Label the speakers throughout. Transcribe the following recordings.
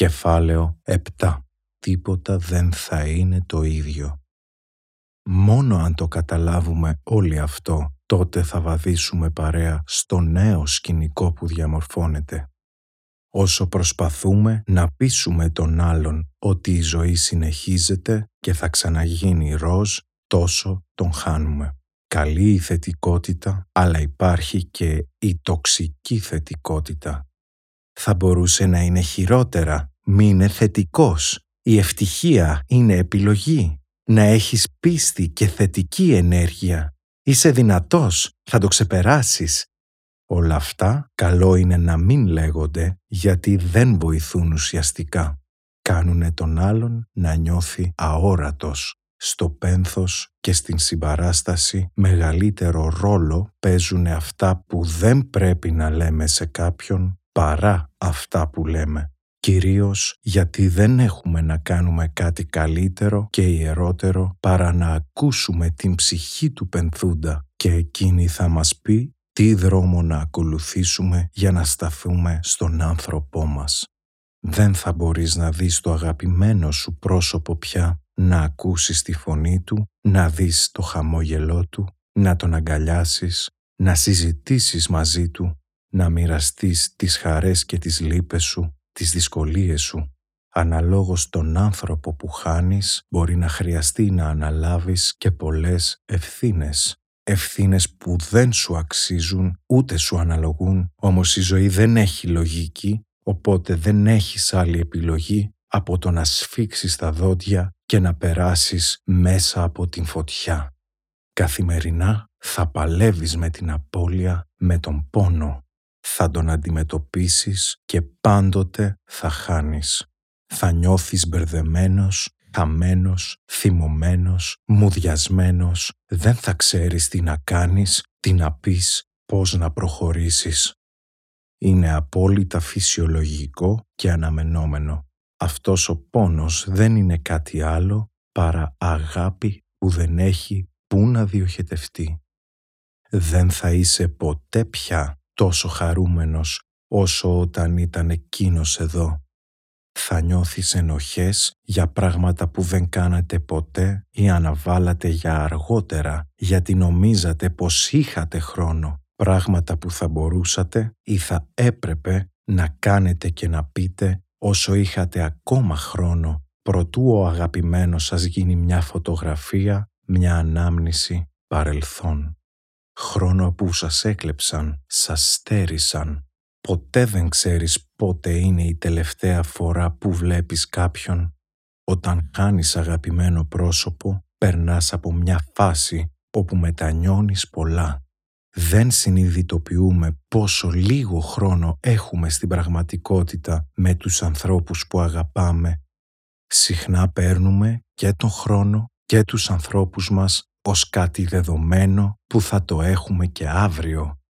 Speaker 1: Κεφάλαιο 7. Τίποτα δεν θα είναι το ίδιο. Μόνο αν το καταλάβουμε όλοι αυτό, τότε θα βαδίσουμε παρέα στο νέο σκηνικό που διαμορφώνεται. Όσο προσπαθούμε να πείσουμε τον άλλον ότι η ζωή συνεχίζεται και θα ξαναγίνει ροζ, τόσο τον χάνουμε. Καλή η θετικότητα, αλλά υπάρχει και η τοξική θετικότητα. Θα μπορούσε να είναι χειρότερα, μη είναι θετικός. Η ευτυχία είναι επιλογή. Να έχεις πίστη και θετική ενέργεια. Είσαι δυνατός, θα το ξεπεράσεις. Όλα αυτά καλό είναι να μην λέγονται γιατί δεν βοηθούν ουσιαστικά. Κάνουνε τον άλλον να νιώθει αόρατος. Στο πένθος και στην συμπαράσταση μεγαλύτερο ρόλο παίζουν αυτά που δεν πρέπει να λέμε σε κάποιον παρά αυτά που λέμε. Κυρίως γιατί δεν έχουμε να κάνουμε κάτι καλύτερο και ιερότερο παρά να ακούσουμε την ψυχή του πενθούντα και εκείνη θα μας πει τι δρόμο να ακολουθήσουμε για να σταθούμε στον άνθρωπό μας. Δεν θα μπορείς να δεις το αγαπημένο σου πρόσωπο πια, να ακούσεις τη φωνή του, να δεις το χαμόγελό του, να τον αγκαλιάσεις, να συζητήσεις μαζί του, να μοιραστείς τις χαρές και τις λύπες σου, τις δυσκολίες σου. Αναλόγως τον άνθρωπο που χάνεις μπορεί να χρειαστεί να αναλάβεις και πολλές ευθύνες ευθύνες που δεν σου αξίζουν ούτε σου αναλογούν, όμως η ζωή δεν έχει λογική, οπότε δεν έχεις άλλη επιλογή από το να σφίξεις τα δόντια και να περάσεις μέσα από την φωτιά. Καθημερινά θα παλεύεις με την απώλεια, με τον πόνο. Θα τον αντιμετωπίσεις και πάντοτε θα χάνεις. Θα νιώθεις μπερδεμένος χαμένος, θυμωμένος, μουδιασμένος, δεν θα ξέρεις τι να κάνεις, τι να πεις, πώς να προχωρήσεις. Είναι απόλυτα φυσιολογικό και αναμενόμενο. Αυτός ο πόνος δεν είναι κάτι άλλο παρά αγάπη που δεν έχει πού να διοχετευτεί. Δεν θα είσαι ποτέ πια τόσο χαρούμενος όσο όταν ήταν εκείνος εδώ. Θα νιώθεις ενοχές για πράγματα που δεν κάνατε ποτέ ή αναβάλατε για αργότερα γιατί νομίζατε πως είχατε χρόνο, πράγματα που θα μπορούσατε ή θα έπρεπε να κάνετε και να πείτε όσο είχατε ακόμα χρόνο. Προτού ο αγαπημένος σας γίνει μια φωτογραφία, μια ανάμνηση παρελθόν. Χρόνο που σας έκλεψαν, σας στέρισαν, Ποτέ δεν ξέρεις πότε είναι η τελευταία φορά που βλέπεις κάποιον. Όταν χάνεις αγαπημένο πρόσωπο, περνάς από μια φάση όπου μετανιώνεις πολλά. Δεν συνειδητοποιούμε πόσο λίγο χρόνο έχουμε στην πραγματικότητα με τους ανθρώπους που αγαπάμε. Συχνά παίρνουμε και τον χρόνο και τους ανθρώπους μας ως κάτι δεδομένο που θα το έχουμε και αύριο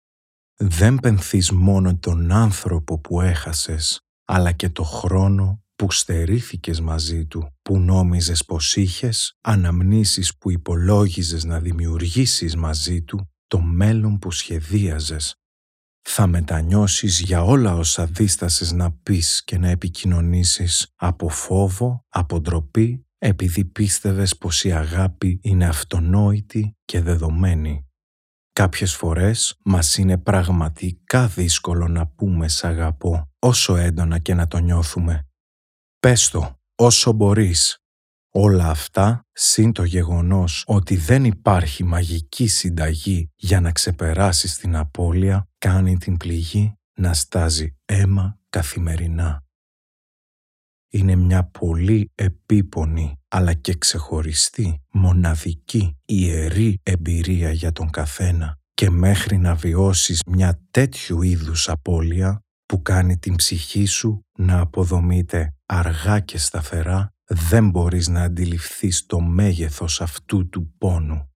Speaker 1: δεν πενθείς μόνο τον άνθρωπο που έχασες, αλλά και το χρόνο που στερήθηκες μαζί του, που νόμιζες πως είχες, αναμνήσεις που υπολόγιζες να δημιουργήσεις μαζί του, το μέλλον που σχεδίαζες. Θα μετανιώσεις για όλα όσα δίστασες να πεις και να επικοινωνήσεις από φόβο, από ντροπή, επειδή πίστευες πως η αγάπη είναι αυτονόητη και δεδομένη. Κάποιες φορές μας είναι πραγματικά δύσκολο να πούμε «σ' αγαπώ» όσο έντονα και να το νιώθουμε. Πες το όσο μπορείς. Όλα αυτά, συν το γεγονός ότι δεν υπάρχει μαγική συνταγή για να ξεπεράσεις την απώλεια, κάνει την πληγή να στάζει αίμα καθημερινά. Είναι μια πολύ επίπονη αλλά και ξεχωριστή, μοναδική, ιερή εμπειρία για τον καθένα και μέχρι να βιώσεις μια τέτοιου είδους απώλεια που κάνει την ψυχή σου να αποδομείται αργά και σταθερά, δεν μπορείς να αντιληφθείς το μέγεθος αυτού του πόνου.